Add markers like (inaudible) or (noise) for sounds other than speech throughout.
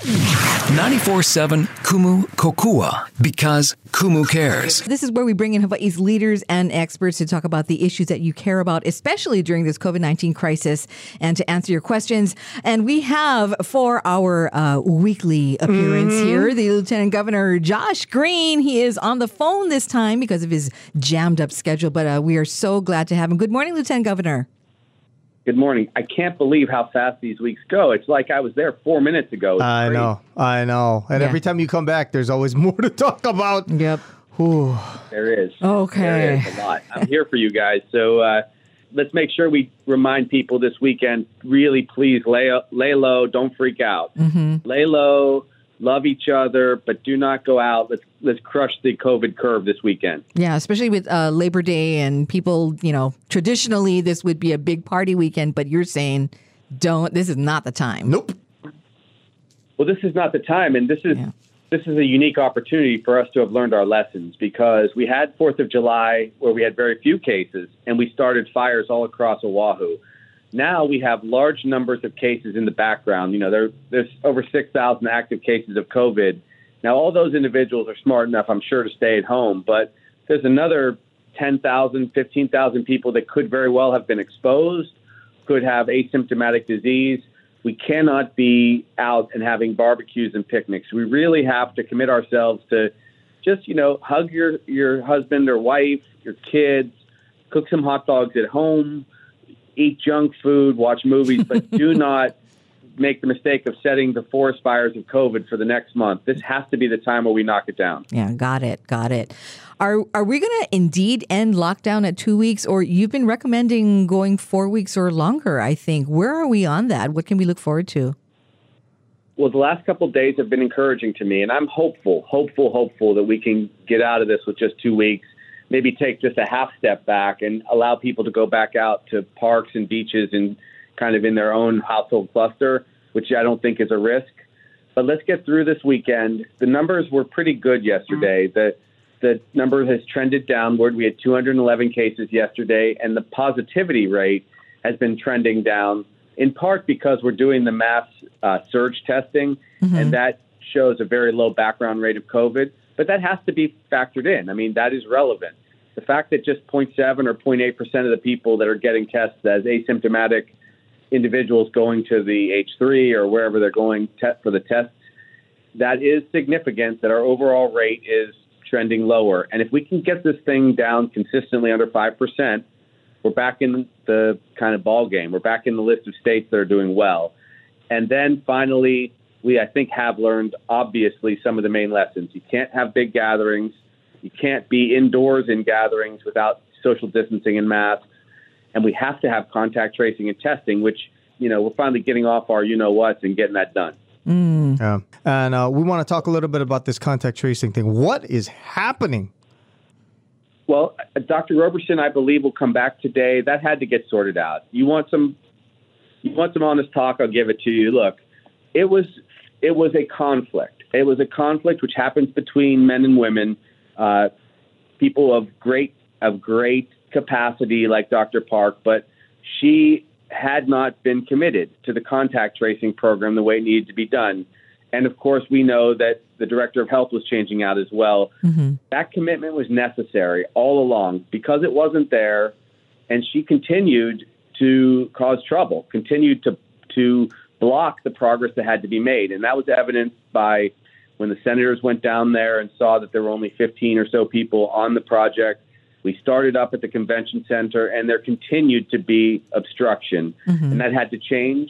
94.7 Kumu Kokua because Kumu cares. This is where we bring in Hawaii's leaders and experts to talk about the issues that you care about, especially during this COVID 19 crisis, and to answer your questions. And we have for our uh, weekly appearance Mm-hmm. here the Lieutenant Governor Josh Green. He is on the phone this time because of his jammed up schedule, but uh, we are so glad to have him. Good morning, Lieutenant Governor. Good morning. I can't believe how fast these weeks go. It's like I was there four minutes ago. It's I crazy. know, I know. And Yeah. every time you come back, there's always (laughs) more to talk about. Yep. Whew. There is. Okay. There is a lot. I'm here for you guys. So uh, let's make sure we remind people this weekend really, please lay, lay low. Don't freak out. Mm-hmm. Lay low. Love each other, but do not go out. Let's let's crush the COVID curve this weekend. Yeah, especially with uh, Labor Day and people, you know, traditionally this would be a big party weekend, but you're saying don't, this is not the time. Nope. Well, this is not the time, and this is Yeah. this is a unique opportunity for us to have learned our lessons because we had Fourth of July where we had very few cases, and we started fires all across Oahu. Now we have large numbers of cases in the background. You know, there, there's over six thousand active cases of COVID. Now, all those individuals are smart enough, I'm sure, to stay at home, but there's another 10,000, 15,000 people that could very well have been exposed, could have asymptomatic disease. We cannot be out and having barbecues and picnics. We really have to commit ourselves to just, you know, hug your, your husband or wife, your kids, cook some hot dogs at home, eat junk food, watch movies, but do (laughs) not make the mistake of setting the forest fires of COVID for the next month. This has to be the time where we knock it down. Yeah, got it, got it. Are are we going to indeed end lockdown at two weeks, or you've been recommending going four weeks or longer? I think. Where are we on that? What can we look forward to? Well, the last couple of days have been encouraging to me, and I'm hopeful, hopeful, hopeful that we can get out of this with just two weeks. Maybe take just a half step back and allow people to go back out to parks and beaches and kind of in their own household cluster, which I don't think is a risk. But let's get through this weekend. The numbers were pretty good yesterday. The the number has trended downward. We had 211 cases yesterday, and the positivity rate has been trending down, in part because we're doing the mass uh, surge testing, and that shows a very low background rate of COVID. But that has to be factored in. I mean, that is relevant. The fact that just 0.7 or 0.8 percent of the people that are getting tests as asymptomatic individuals going to the H3 or wherever they're going for the tests, that is significant that our overall rate is trending lower. And if we can get this thing down consistently under 5%, we're back in the kind of ball game. We're back in the list of states that are doing well. And then finally, we, I think, have learned, obviously, some of the main lessons. You can't have big gatherings. You can't be indoors in gatherings without social distancing and masks. And we have to have contact tracing and testing, which, you know, we're finally getting off our you know what's and getting that done. Yeah. And uh, we want to talk a little bit about this contact tracing thing. What is happening? Well, uh, Dr. Roberson, I believe, will come back today. That had to get sorted out. You want some, you want some honest talk? I'll give it to you. Look, it was, it was a conflict. It was a conflict which happens between men and women, uh, people of great, of great capacity, like Dr. Park, but she had not been committed to the contact tracing program the way it needed to be done. And of course, we know that the director of health was changing out as well. That commitment was necessary all along because it wasn't there, and she continued to cause trouble, continued to to block the progress that had to be made, and that was evidenced by when the senators went down there and saw that there were only 15 or so people on the project. We started up at the convention center, and there continued to be obstruction, and that had to change.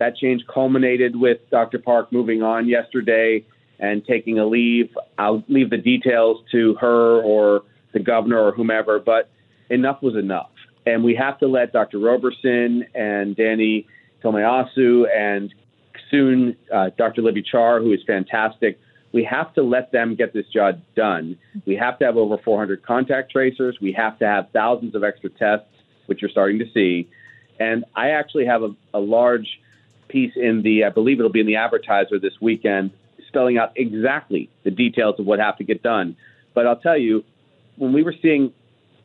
That change culminated with Dr. Park moving on yesterday and taking a leave. I'll leave the details to her or the governor or whomever, but enough was enough. And we have to let Dr. Roberson and Danny Tomiyasu and soon uh, Dr. Libby Char, who is fantastic, we have to let them get this job done. We have to have over 400 contact tracers. We have to have thousands of extra tests, which you're starting to see. And I actually have a, a large piece in the, I believe it'll be in the advertiser this weekend, spelling out exactly the details of what have to get done. But I'll tell you, when we were seeing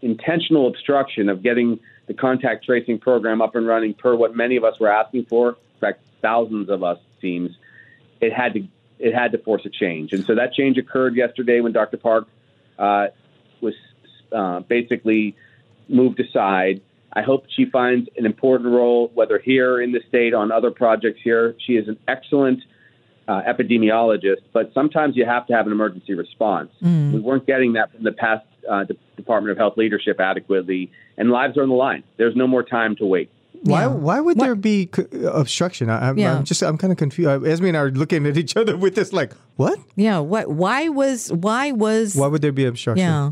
intentional obstruction of getting the contact tracing program up and running per what many of us were asking for, in fact, thousands of us seems, it had to it had to force a change, and so that change occurred yesterday when Dr. Park uh, was uh, basically moved aside. I hope she finds an important role, whether here in the state on other projects here. She is an excellent uh, epidemiologist, but sometimes you have to have an emergency response. We weren't getting that from the past uh, the Department of Health leadership adequately, and lives are on the line. There's no more time to wait. Why? Yeah. Why would What- there be obstruction? I, I'm, Yeah. I'm just. I'm kind of confused. Esme and I are looking at each other with this, like, what? Yeah. What? Why was? Why was? Why would there be obstruction? yeah.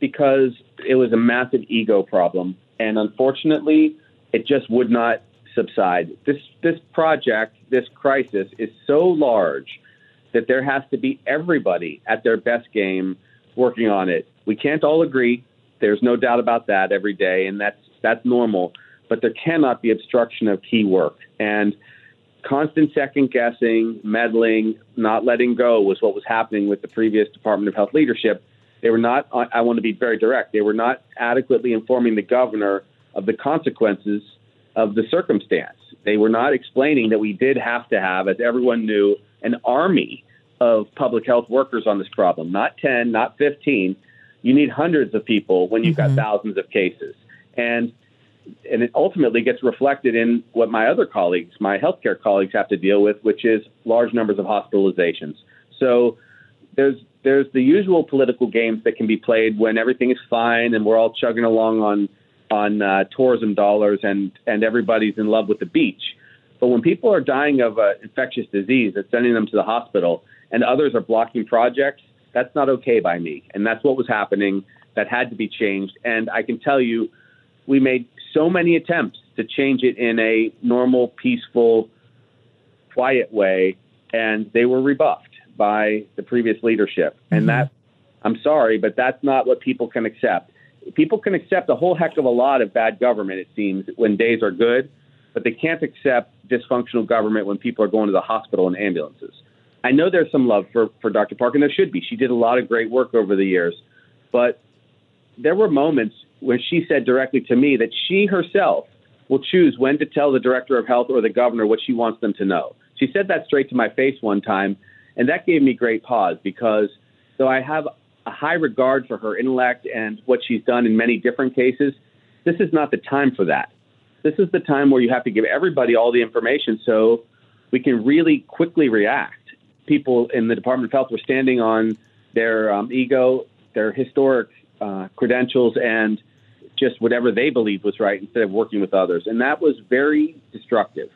because it was a massive ego problem, and unfortunately, it just would not subside. This this project, this crisis, is so large that there has to be everybody at their best game working on it. We can't all agree. There's no doubt about that every day, and that's that's normal. But there cannot be obstruction of key work and constant second guessing, meddling, not letting go was what was happening with the previous Department of Health leadership. They were not, I want to be very direct, they were not adequately informing the governor of the consequences of the circumstance. They were not explaining that we did have to have, as everyone knew, an army of public health workers on this problem. Not 10, not 15. You need hundreds of people when you've got mm-hmm. thousands of cases. And and it ultimately gets reflected in what my other colleagues, my healthcare colleagues, have to deal with, which is large numbers of hospitalizations. So there's there's the usual political games that can be played when everything is fine and we're all chugging along on on uh, tourism dollars and and everybody's in love with the beach. But when people are dying of an infectious disease that's sending them to the hospital and others are blocking projects, that's not okay by me. And that's what was happening. That had to be changed. And I can tell you, we made so many attempts to change it in a normal, peaceful, quiet way, and they were rebuffed by the previous leadership. And mm-hmm. that, I'm sorry, but that's not what people can accept. People can accept a whole heck of a lot of bad government, it seems, when days are good, but they can't accept dysfunctional government when people are going to the hospital in ambulances. I know there's some love for, for Dr. Park, and there should be. She did a lot of great work over the years, but there were moments when she said directly to me that she herself will choose when to tell the director of health or the governor what she wants them to know. She said that straight to my face one time, and that gave me great pause because though I have a high regard for her intellect and what she's done in many different cases, this is not the time for that. This is the time where you have to give everybody all the information so we can really quickly react. People in the Department of Health were standing on their um, ego, their historic uh, credentials, and just whatever they believed was right instead of working with others. And that was very destructive.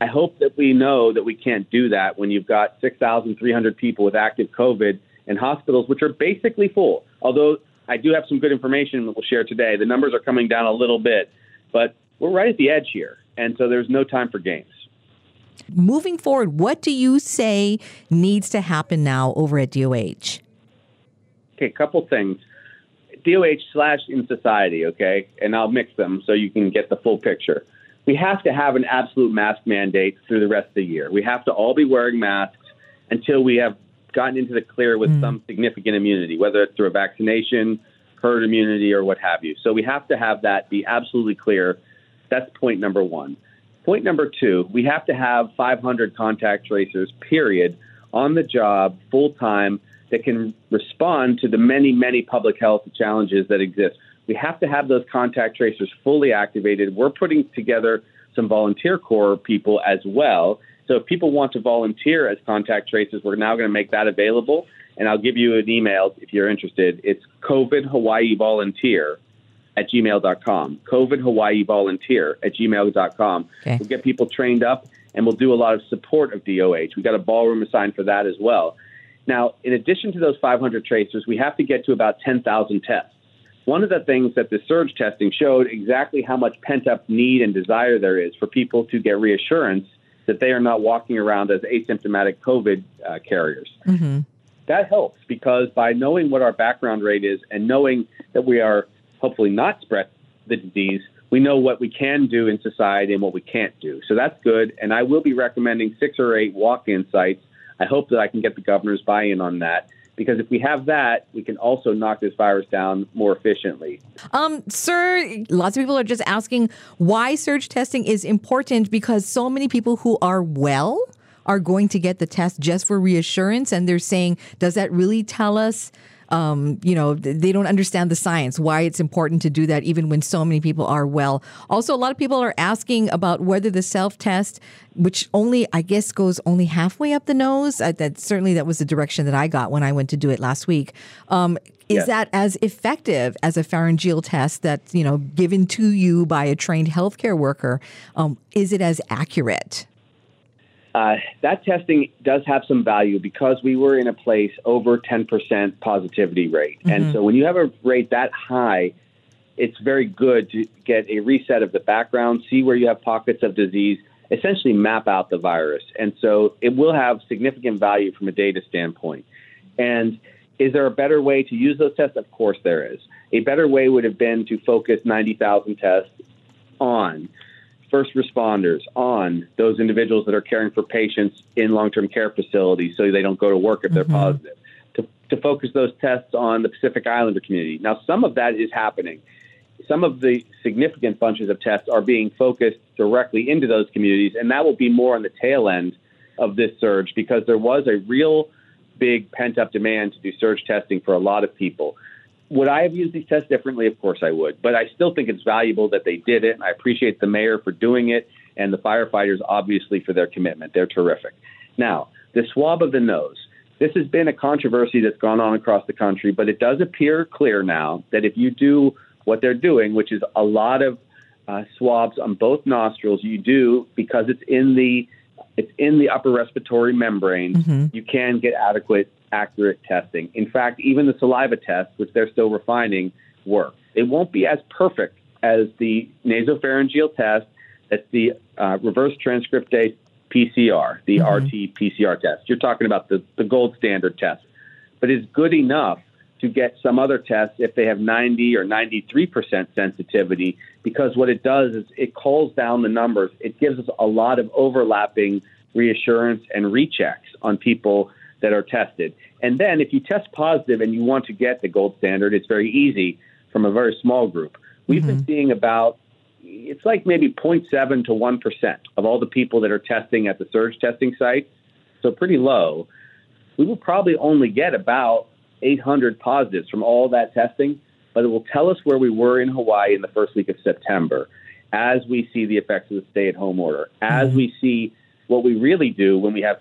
I hope that we know that we can't do that when you've got 6,300 people with active COVID in hospitals, which are basically full. Although I do have some good information that we'll share today. The numbers are coming down a little bit, but we're right at the edge here. And so there's no time for games. Moving forward, what do you say needs to happen now over at DOH? Okay, a couple things. DOH slash in society, okay? And I'll mix them so you can get the full picture. We have to have an absolute mask mandate through the rest of the year. We have to all be wearing masks until we have gotten into the clear with mm. some significant immunity, whether it's through a vaccination, herd immunity, or what have you. So we have to have that be absolutely clear. That's point number one. Point number two, we have to have 500 contact tracers, period, on the job full time that can respond to the many, many public health challenges that exist. We have to have those contact tracers fully activated. We're putting together some volunteer corps people as well. So if people want to volunteer as contact tracers, we're now going to make that available. And I'll give you an email if you're interested. It's COVID Hawaii Volunteer at gmail.com. COVID Hawaii Volunteer at gmail.com. Okay. We'll get people trained up and we'll do a lot of support of DOH. We've got a ballroom assigned for that as well. Now, in addition to those 500 tracers, we have to get to about 10,000 tests. One of the things that the surge testing showed exactly how much pent up need and desire there is for people to get reassurance that they are not walking around as asymptomatic COVID uh, carriers. That helps because by knowing what our background rate is and knowing that we are hopefully not spread the disease, we know what we can do in society and what we can't do. So that's good. And I will be recommending six or eight walk in sites. I hope that I can get the governor's buy in on that because if we have that, we can also knock this virus down more efficiently. Um, sir, lots of people are just asking why surge testing is important because so many people who are well are going to get the test just for reassurance, and they're saying, does that really tell us? Um, you know, they don't understand the science, why it's important to do that, even when so many people are well. Also, a lot of people are asking about whether the self test, which only, I guess, goes only halfway up the nose. Uh, that certainly that was the direction that I got when I went to do it last week. Um, is Yes. that as effective as a pharyngeal test that's you know given to you by a trained healthcare worker? Um, is it as accurate? Uh, that testing does have some value because we were in a place over 10% positivity rate. And so when you have a rate that high, it's very good to get a reset of the background, see where you have pockets of disease, essentially map out the virus. And so it will have significant value from a data standpoint. And is there a better way to use those tests? Of course there is. A better way would have been to focus 90,000 tests on first responders, on those individuals that are caring for patients in long term care facilities so they don't go to work if they're mm-hmm. positive, to, to focus those tests on the Pacific Islander community. Now, some of that is happening. Some of the significant bunches of tests are being focused directly into those communities, and that will be more on the tail end of this surge because there was a real big pent up demand to do surge testing for a lot of people. Would I have used these tests differently? Of course I would. But I still think it's valuable that they did it. And I appreciate the mayor for doing it and the firefighters, obviously, for their commitment. They're terrific. Now, the swab of the nose. This has been a controversy that's gone on across the country, but it does appear clear now that if you do what they're doing, which is a lot of uh, swabs on both nostrils, you do because it's in the it's in the upper respiratory membrane. You can get adequate, accurate testing. In fact, even the saliva tests, which they're still refining, work. It won't be as perfect as the nasopharyngeal test. That's the uh, reverse transcriptase PCR, the RT PCR test. You're talking about the, the gold standard test, but it's good enough to get some other tests if they have 90 or 93% sensitivity because what it does is it calls down the numbers. It gives us a lot of overlapping reassurance and rechecks on people that are tested. And then if you test positive and you want to get the gold standard, it's very easy from a very small group. We've been mm-hmm. seeing about it's like maybe 0.7 to 1% of all the people that are testing at the surge testing sites. So pretty low. We will probably only get about 800 positives from all that testing, but it will tell us where we were in Hawaii in the first week of September as we see the effects of the stay at home order, as mm-hmm. we see what we really do when we have,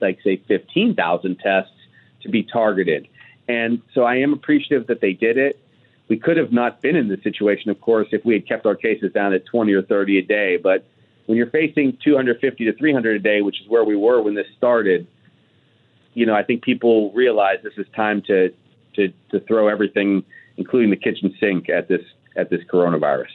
like, say, 15,000 tests to be targeted. And so I am appreciative that they did it. We could have not been in this situation, of course, if we had kept our cases down at 20 or 30 a day. But when you're facing 250 to 300 a day, which is where we were when this started, you know, I think people realize this is time to to to throw everything, including the kitchen sink, at this at this coronavirus.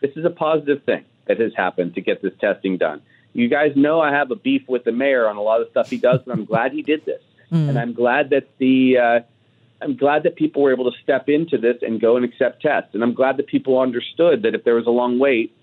This is a positive thing that has happened to get this testing done. You guys know I have a beef with the mayor on a lot of stuff he does, but I'm glad he did this, (laughs) and I'm glad that the uh, I'm glad that people were able to step into this and go and accept tests, and I'm glad that people understood that if there was a long wait,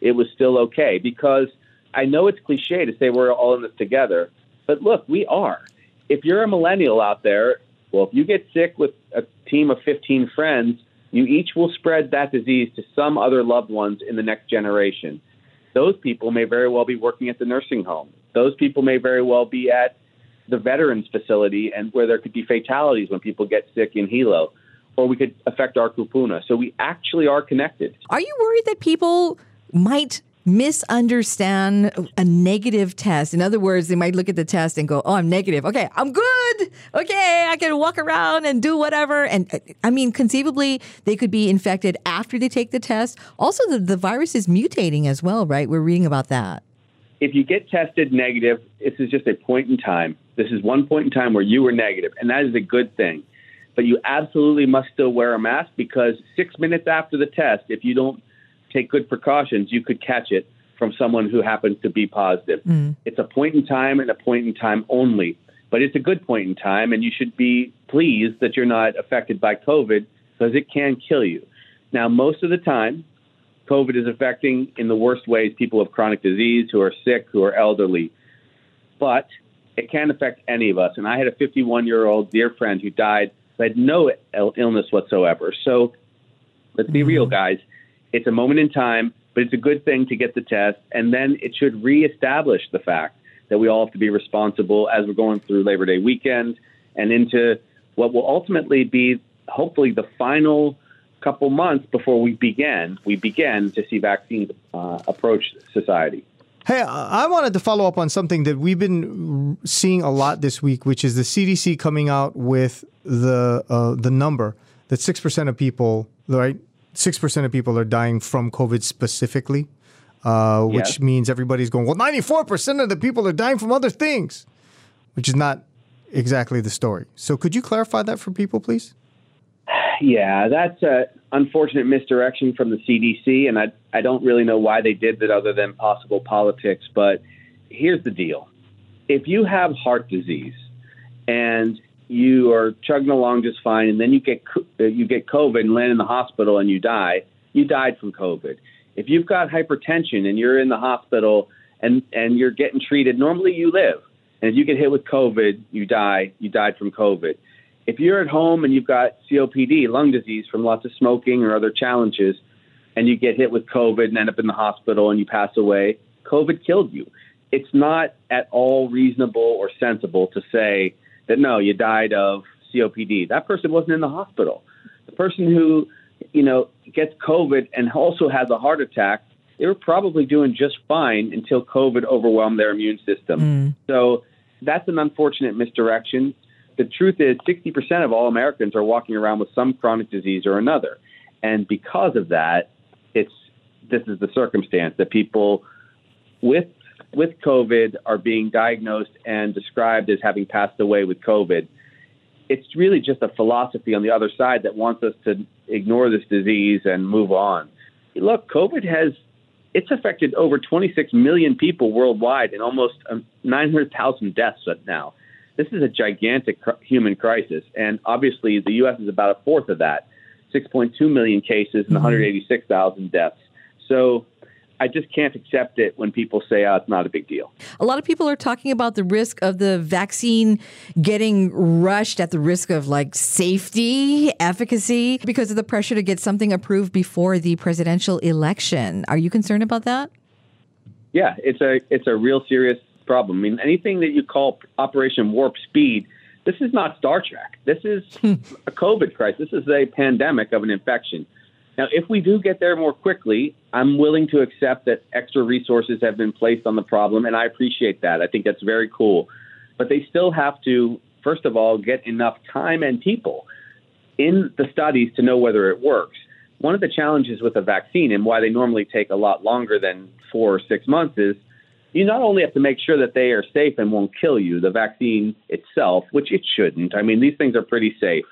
it was still okay because I know it's cliche to say we're all in this together, but look, we are. If you're a millennial out there, well, if you get sick with a team of 15 friends, you each will spread that disease to some other loved ones in the next generation. Those people may very well be working at the nursing home. Those people may very well be at the veterans facility and where there could be fatalities when people get sick in Hilo, or we could affect our kupuna. So we actually are connected. Are you worried that people might misunderstand a negative test? In other words, they might look at the test and go, "Oh, I'm negative. Okay, I'm good. Okay, I can walk around and do whatever." And uh, I mean, conceivably, they could be infected after they take the test. Also, the, the virus is mutating as well, right? We're reading about that. if you get tested negative, this is just a point in time. This is one point in time where you were negative, and that is a good thing. But you absolutely must still wear a mask because six minutes after the test, if you don't take good precautions, you could catch it from someone who happens to be positive. Mm. It's a point in time and a point in time only, but it's a good point in time, and you should be pleased that you're not affected by COVID because it can kill you. Now, most of the time, COVID is affecting in the worst ways people with chronic disease who are sick, who are elderly. But it can affect any of us. And I had a 51 year old dear friend who died who had no illness whatsoever. So let's be mm. real, guys. It's a moment in time, but it's a good thing to get the test. And then it should reestablish the fact that we all have to be responsible as we're going through Labor Day weekend and into what will ultimately be hopefully the final couple months before we begin we begin to see vaccines uh, approach society. Hey, I wanted to follow up on something that we've been seeing a lot this week, which is the CDC coming out with the uh, the number that six percent of people, right, six percent of people are dying from COVID specifically, uh, which Yes. means everybody's going, well, ninety four percent of the people are dying from other things, which is not exactly the story. So, could you clarify that for people, please? Yeah, that's a unfortunate misdirection from the CDC, and I I don't really know why they did that other than possible politics. But here's the deal: if you have heart disease and you are chugging along just fine, and then you get uh, you get COVID and land in the hospital and you die, you died from COVID. If you've got hypertension and you're in the hospital and and you're getting treated, normally you live. And if you get hit with COVID, you die. You died from COVID if you're at home and you've got COPD, lung disease from lots of smoking or other challenges, and you get hit with COVID and end up in the hospital and you pass away, COVID killed you. It's not at all reasonable or sensible to say that no, you died of COPD. That person wasn't in the hospital. The person who, you know, gets COVID and also has a heart attack, they were probably doing just fine until COVID overwhelmed their immune system. Hmm. So that's an unfortunate misdirection the truth is 60% of all Americans are walking around with some chronic disease or another. And because of that, it's this is the circumstance that people with with COVID are being diagnosed and described as having passed away with COVID. It's really just a philosophy on the other side that wants us to ignore this disease and move on. Look, COVID has it's affected over 26 million people worldwide and almost um, 900,000 deaths now this is a gigantic cr- human crisis. And obviously, the U.S. is about a fourth of that 6.2 million cases and 186,000 deaths. So I just can't accept it when people say, oh, it's not a big deal. A lot of people are talking about the risk of the vaccine getting rushed at the risk of like safety, efficacy, because of the pressure to get something approved before the presidential election. Are you concerned about that? Yeah, it's a it's a real serious problem. I mean, anything that you call Operation Warp Speed, this is not Star Trek. This is (laughs) a COVID crisis. This is a pandemic of an infection. Now, if we do get there more quickly, I'm willing to accept that extra resources have been placed on the problem, and I appreciate that. I think that's very cool. But they still have to, first of all, get enough time and people in the studies to know whether it works. One of the challenges with a vaccine and why they normally take a lot longer than four or six months is you not only have to make sure that they are safe and won't kill you, the vaccine itself, which it shouldn't. I mean, these things are pretty safe.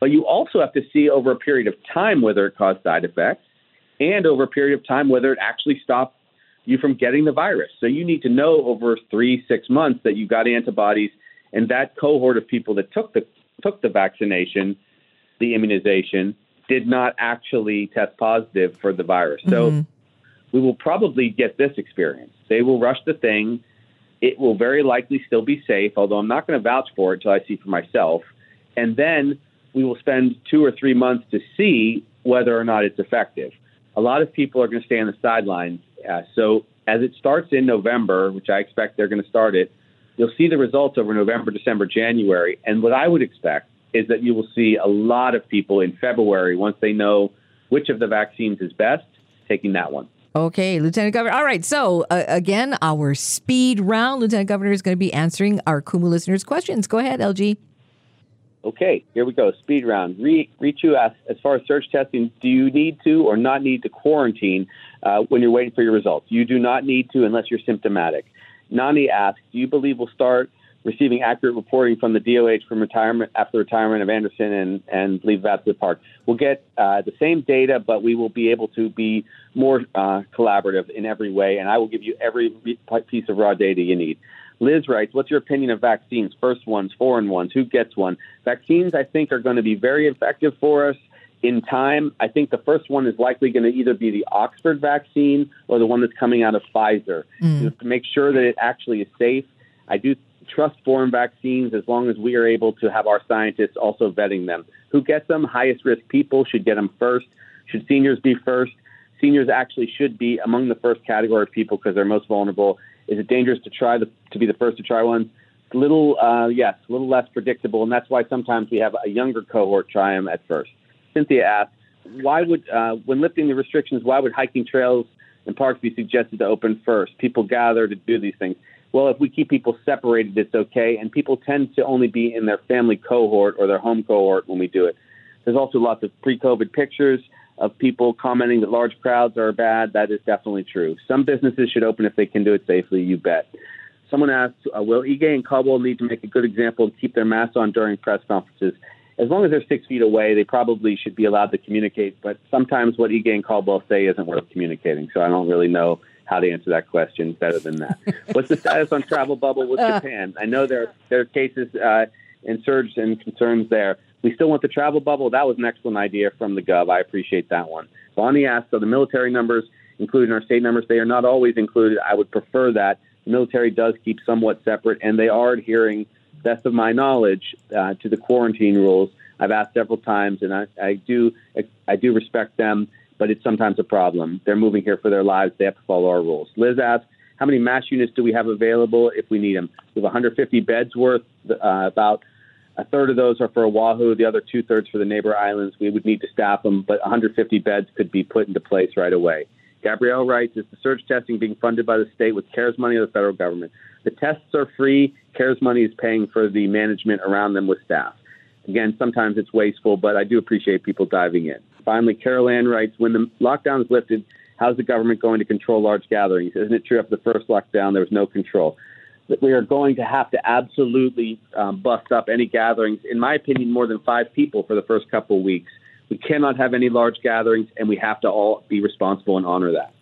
But you also have to see over a period of time whether it caused side effects and over a period of time whether it actually stopped you from getting the virus. So you need to know over three, six months that you got antibodies and that cohort of people that took the took the vaccination, the immunization, did not actually test positive for the virus. So mm-hmm. we will probably get this experience. They will rush the thing. It will very likely still be safe, although I'm not going to vouch for it until I see for myself. And then we will spend two or three months to see whether or not it's effective. A lot of people are going to stay on the sidelines. Uh, so as it starts in November, which I expect they're going to start it, you'll see the results over November, December, January. And what I would expect is that you will see a lot of people in February, once they know which of the vaccines is best, taking that one. Okay, Lieutenant Governor. All right. So, uh, again, our speed round. Lieutenant Governor is going to be answering our Kumu listeners' questions. Go ahead, LG. Okay, here we go. Speed round. Re- Richu asks, as far as surge testing, do you need to or not need to quarantine uh, when you're waiting for your results? You do not need to unless you're symptomatic. Nani asks, do you believe we'll start receiving accurate reporting from the DOH from retirement after retirement of Anderson and and Lee Vascular Park? We'll get uh, the same data, but we will be able to be more uh, collaborative in every way, and I will give you every piece of raw data you need. Liz writes, What's your opinion of vaccines? First ones, foreign ones, who gets one? Vaccines, I think, are going to be very effective for us in time. I think the first one is likely going to either be the Oxford vaccine or the one that's coming out of Pfizer, just to make sure that it actually is safe. I do trust foreign vaccines as long as we are able to have our scientists also vetting them. Who gets them? Highest risk people should get them first. Should seniors be first? Seniors actually should be among the first category of people because they're most vulnerable. Is it dangerous to try the, to be the first to try one? It's a little, uh, yes, a little less predictable, and that's why sometimes we have a younger cohort try them at first. Cynthia asked, why would, uh, when lifting the restrictions, why would hiking trails and parks be suggested to open first? People gather to do these things. Well, if we keep people separated, it's okay, and people tend to only be in their family cohort or their home cohort when we do it. There's also lots of pre-COVID pictures of people commenting that large crowds are bad. That is definitely true. Some businesses should open if they can do it safely. You bet. Someone asked, uh, will Ige and Caldwell need to make a good example and keep their masks on during press conferences? As long as they're six feet away, they probably should be allowed to communicate. But sometimes what Ige and Caldwell say isn't worth communicating. So I don't really know how to answer that question better than that. (laughs) What's the status on travel bubble with uh. Japan? I know there there are cases uh, and surge and concerns there. We still want the travel bubble. That was an excellent idea from the Gov. I appreciate that one. Bonnie asked, so the military numbers, including our state numbers, they are not always included. I would prefer that. The military does keep somewhat separate, and they are adhering, best of my knowledge, uh, to the quarantine rules. I've asked several times, and I, I do I do respect them, but it's sometimes a problem. They're moving here for their lives. They have to follow our rules. Liz asked, how many mass units do we have available if we need them? We have 150 beds worth, uh, about a third of those are for Oahu, the other two thirds for the neighbor islands. We would need to staff them, but 150 beds could be put into place right away. Gabrielle writes, is the surge testing being funded by the state with CARES money or the federal government? The tests are free. CARES money is paying for the management around them with staff. Again, sometimes it's wasteful, but I do appreciate people diving in. Finally, Carol Ann writes, when the lockdown is lifted, how's the government going to control large gatherings? Isn't it true after the first lockdown there was no control? That we are going to have to absolutely um, bust up any gatherings, in my opinion, more than five people for the first couple of weeks. We cannot have any large gatherings, and we have to all be responsible and honor that.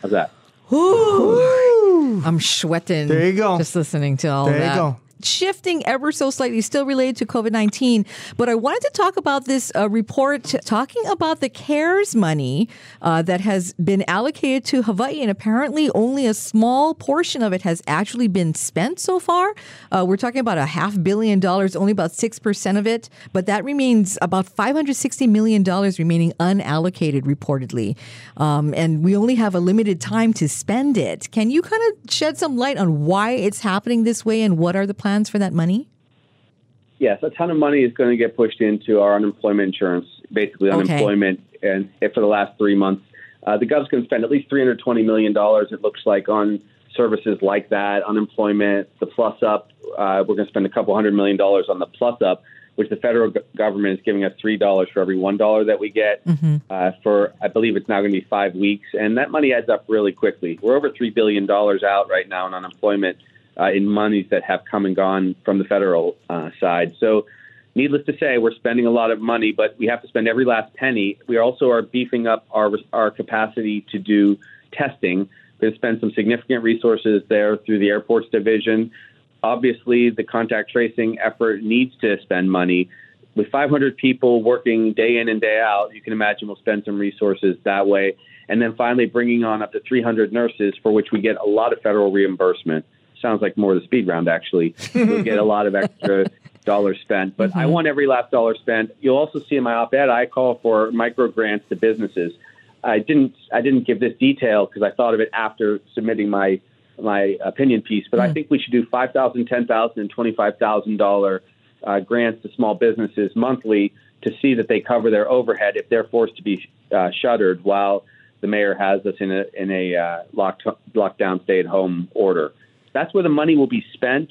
How's that? Ooh, I'm sweating. There you go. Just listening to all there that. There you go shifting ever so slightly, still related to COVID 19. But I wanted to talk about this uh, report talking about the CARES money uh, that has been allocated to Hawaii, and apparently only a small portion of it has actually been spent so far. Uh, we're talking about a half billion dollars, only about 6% of it, but that remains about $560 million remaining unallocated, reportedly. Um, and we only have a limited time to spend it. Can you kind of shed some light on why it's happening this way and what are the plans for that money? Yes, a ton of money is going to get pushed into our unemployment insurance, basically okay. unemployment, and for the last three months. Uh, the gov's going to spend at least $320 million, it looks like, on services like that, unemployment, the plus up. Uh, we're going to spend a couple hundred million dollars on the plus up, which the federal government is giving us $3 for every $1 that we get mm-hmm. uh, for, I believe it's now going to be five weeks. And that money adds up really quickly. We're over $3 billion out right now in unemployment uh, in monies that have come and gone from the federal uh, side. So, needless to say, we're spending a lot of money, but we have to spend every last penny. We also are beefing up our our capacity to do testing. We're going to spend some significant resources there through the airports division. Obviously, the contact tracing effort needs to spend money. With 500 people working day in and day out, you can imagine we'll spend some resources that way. And then finally, bringing on up to 300 nurses, for which we get a lot of federal reimbursement sounds like more of the speed round actually. You'll get a lot of extra (laughs) dollars spent, but mm-hmm. I want every last dollar spent. You'll also see in my op-ed I call for micro grants to businesses. I didn't I didn't give this detail because I thought of it after submitting my my opinion piece, but mm-hmm. I think we should do five thousand, ten thousand, and twenty-five thousand dollar uh, grants to small businesses monthly to see that they cover their overhead if they're forced to be uh, shuttered while the mayor has us in a in a uh, locked lockdown stay at home order. That's where the money will be spent.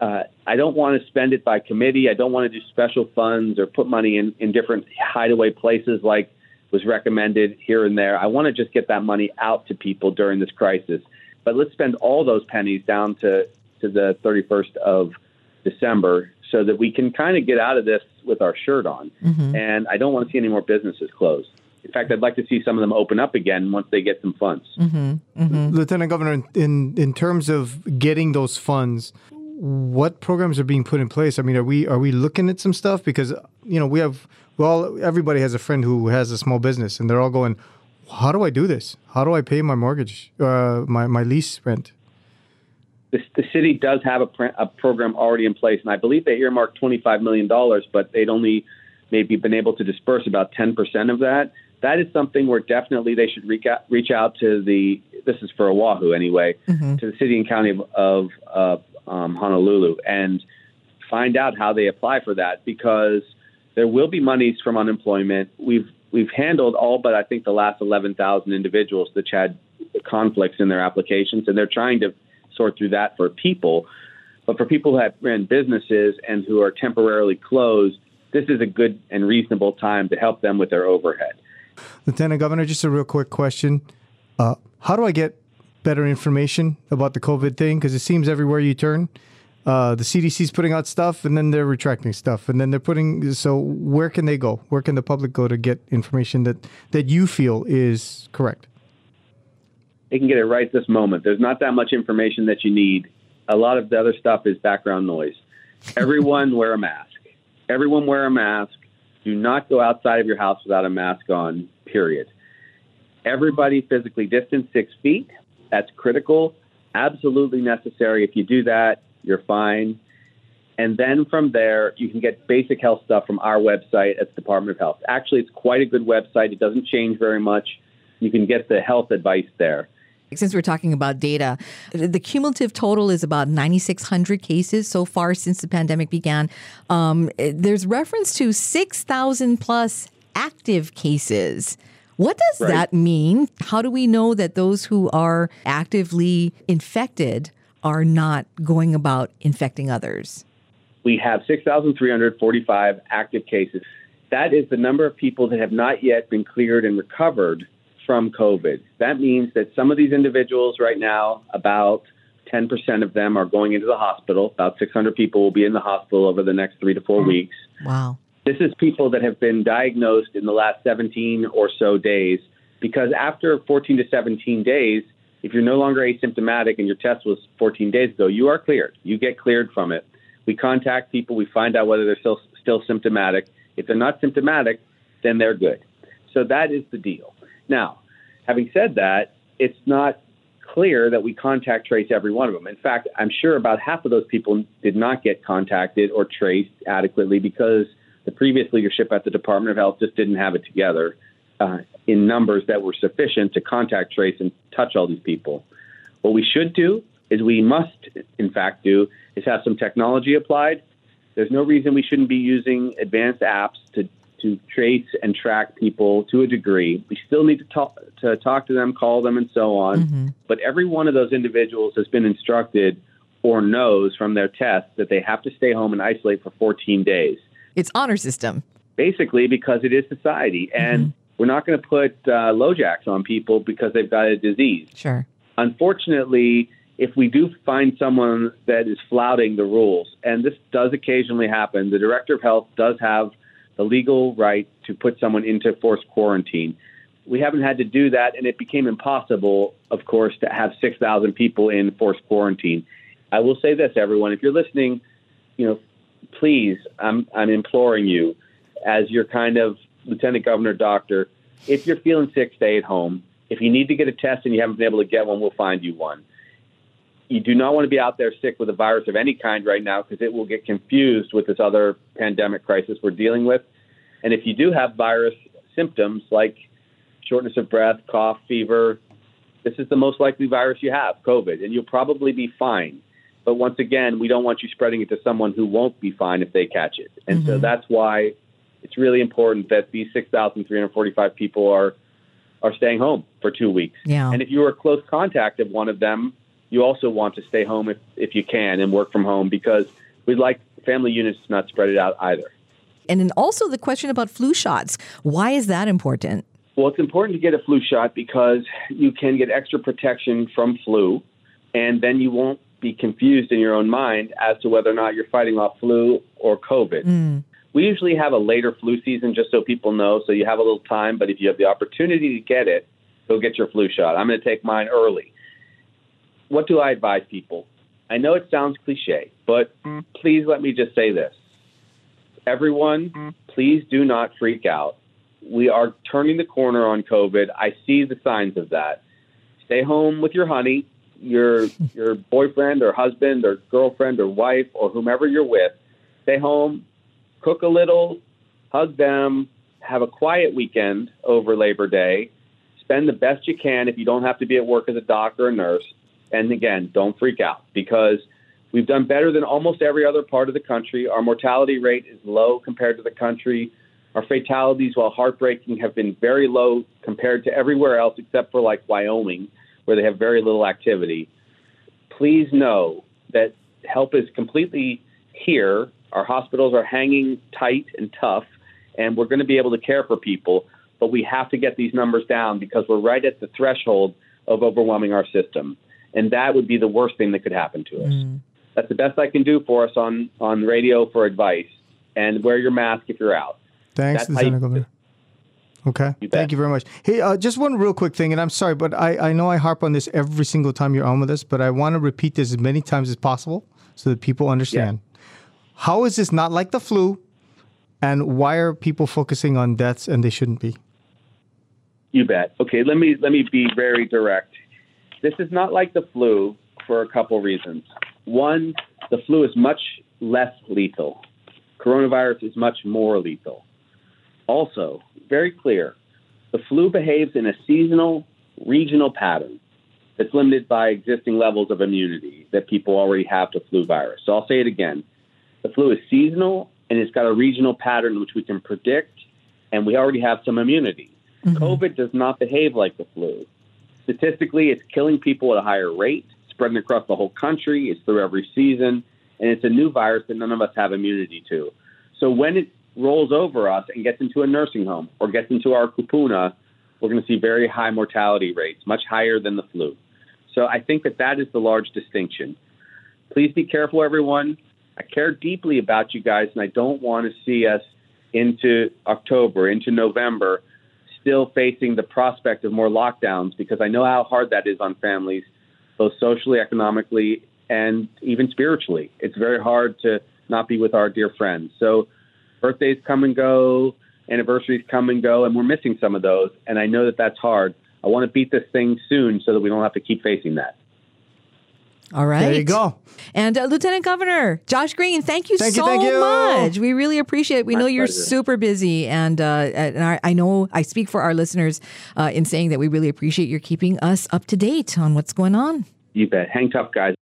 Uh, I don't want to spend it by committee. I don't want to do special funds or put money in, in different hideaway places like was recommended here and there. I want to just get that money out to people during this crisis. But let's spend all those pennies down to, to the 31st of December so that we can kind of get out of this with our shirt on. Mm-hmm. And I don't want to see any more businesses closed. In fact, I'd like to see some of them open up again once they get some funds. Mm-hmm. Mm-hmm. Lieutenant Governor, in in terms of getting those funds, what programs are being put in place? I mean, are we are we looking at some stuff because you know we have well everybody has a friend who has a small business and they're all going, how do I do this? How do I pay my mortgage, uh, my my lease rent? The, the city does have a, pr- a program already in place, and I believe they earmarked twenty five million dollars, but they'd only maybe been able to disperse about ten percent of that that is something where definitely they should reach out, reach out to the. This is for Oahu anyway, to the city and county of, of uh, um, Honolulu and find out how they apply for that because there will be monies from unemployment. We've we've handled all but I think the last 11,000 individuals that had conflicts in their applications, and they're trying to sort through that for people. But for people who have ran businesses and who are temporarily closed, this is a good and reasonable time to help them with their overhead. Lieutenant Governor, just a real quick question. Uh, how do I get better information about the COVID thing? Because it seems everywhere you turn, uh, the CDC's putting out stuff and then they're retracting stuff and then they're putting. So where can they go? Where can the public go to get information that that you feel is correct? They can get it right this moment. There's not that much information that you need. A lot of the other stuff is background noise. (laughs) Everyone wear a mask. Everyone wear a mask. Do not go outside of your house without a mask on, period. Everybody physically distance six feet. That's critical, absolutely necessary. If you do that, you're fine. And then from there, you can get basic health stuff from our website at the Department of Health. Actually, it's quite a good website. It doesn't change very much. You can get the health advice there. Since we're talking about data, the cumulative total is about 9,600 cases so far since the pandemic began. Um, there's reference to 6,000 plus active cases. What does Right. that mean? How do we know that those who are actively infected are not going about infecting others? we have 6,345 active cases. That is the number of people that have not yet been cleared and recovered from COVID. That means that some of these individuals right now, about 10% of them are going into the hospital. About 600 people will be in the hospital over the next three to four hmm. weeks. Wow. This is people that have been diagnosed in the last 17 or so days because after 14 to 17 days, if you're no longer asymptomatic and your test was 14 days ago, you are cleared. You get cleared from it. We contact people, we find out whether they're still still symptomatic. If they're not symptomatic, then they're good. So that is the deal. Now, having said that, it's not clear that we contact trace every one of them. In fact, I'm sure about half of those people did not get contacted or traced adequately because the previous leadership at the Department of Health just didn't have it together uh, in numbers that were sufficient to contact trace and touch all these people. What we should do is we must, in fact, do is have some technology applied. There's no reason we shouldn't be using advanced apps to to trace and track people to a degree. We still need to talk to talk to them, call them, and so on. But every one of those individuals has been instructed or knows from their test that they have to stay home and isolate for 14 days It's honor system. basically because it is society. And we're not going to put uh, LoJacks on people because they've got a disease. Sure. Unfortunately, if we do find someone that is flouting the rules, and this does occasionally happen, the director of health does have the legal right to put someone into forced quarantine. We haven't had to do that, and it became impossible, of course, to have 6,000 people in forced quarantine. I will say this, everyone, if you're listening, you know, please, I'm, I'm imploring you, as your kind of lieutenant governor doctor, if you're feeling sick, stay at home. If you need to get a test and you haven't been able to get one, we'll find you one. You do not want to be out there sick with a virus of any kind right now because it will get confused with this other pandemic crisis we're dealing with. And if you do have virus symptoms like shortness of breath, cough, fever, this is the most likely virus you have, COVID, and you'll probably be fine. But once again, we don't want you spreading it to someone who won't be fine if they catch it. And so mm-hmm. that's why it's really important that these 6,345 people are are staying home for two weeks. Yeah. And if you are a close contact of one of them, you also want to stay home if, if you can and work from home because we'd like family units to not spread it out either. And then also the question about flu shots. Why is that important? Well, it's important to get a flu shot because you can get extra protection from flu, and then you won't be confused in your own mind as to whether or not you're fighting off flu or COVID. Hmm. We usually have a later flu season just so people know, so you have a little time, but if you have the opportunity to get it, go get your flu shot. I'm going to take mine early. What do I advise people? I know it sounds cliche, but mm. please let me just say this. Everyone, mm. please do not freak out we are turning the corner on COVID. I see the signs of that. Stay home with your honey, your (laughs) your boyfriend or husband or girlfriend or wife or whomever you're with. Stay home, cook a little, hug them, have a quiet weekend over Labor Day. Spend the best you can if you don't have to be at work as a doctor or nurse. And again, don't freak out because we've done better than almost every other part of the country. Our mortality rate is low compared to the country. Our fatalities, while heartbreaking, have been very low compared to everywhere else except for like Wyoming, where they have very little activity. Please know that help is completely here. Our hospitals are hanging tight and tough, and we're going to be able to care for people. But we have to get these numbers down because we're right at the threshold of overwhelming our system. And that would be the worst thing that could happen to us. Mm. That's the best I can do for us on, on radio for advice. And wear your mask if you're out. Thanks, Lieutenant Governor. Okay. You Thank you very much. Hey, uh, just one real quick thing, and I'm sorry, but I, I know I harp on this every single time you're on with us, but I want to repeat this as many times as possible so that people understand. Yeah. How is this not like the flu, and why are people focusing on deaths and they shouldn't be? You bet. Okay, let me let me be very direct. This is not like the flu for a couple reasons. One, the flu is much less lethal. Coronavirus is much more lethal. Also, very clear, the flu behaves in a seasonal, regional pattern that's limited by existing levels of immunity that people already have to flu virus. So I'll say it again. The flu is seasonal and it's got a regional pattern which we can predict, and we already have some immunity. Mm-hmm. COVID does not behave like the flu. Statistically, it's killing people at a higher rate, spreading across the whole country, it's through every season, and it's a new virus that none of us have immunity to. So when it rolls over us and gets into a nursing home or gets into our kupuna, we're going to see very high mortality rates, much higher than the flu. So I think that that is the large distinction. Please be careful, everyone. I care deeply about you guys, and I don't want to see us into October, into November, still facing the prospect of more lockdowns because I know how hard that is on families, both socially, economically, and even spiritually. It's very hard to not be with our dear friends. So birthdays come and go, anniversaries come and go, and we're missing some of those. And I know that that's hard. I want to beat this thing soon so that we don't have to keep facing that. All right. There you go. And uh, Lieutenant Governor Josh Green, thank you thank so you, thank you. much. We really appreciate it. We My know you're pleasure. super busy, and, uh, and I, I, know I speak for our listeners uh, in saying that we really appreciate your keeping us up to date on what's going on. You bet. Hang tough, guys.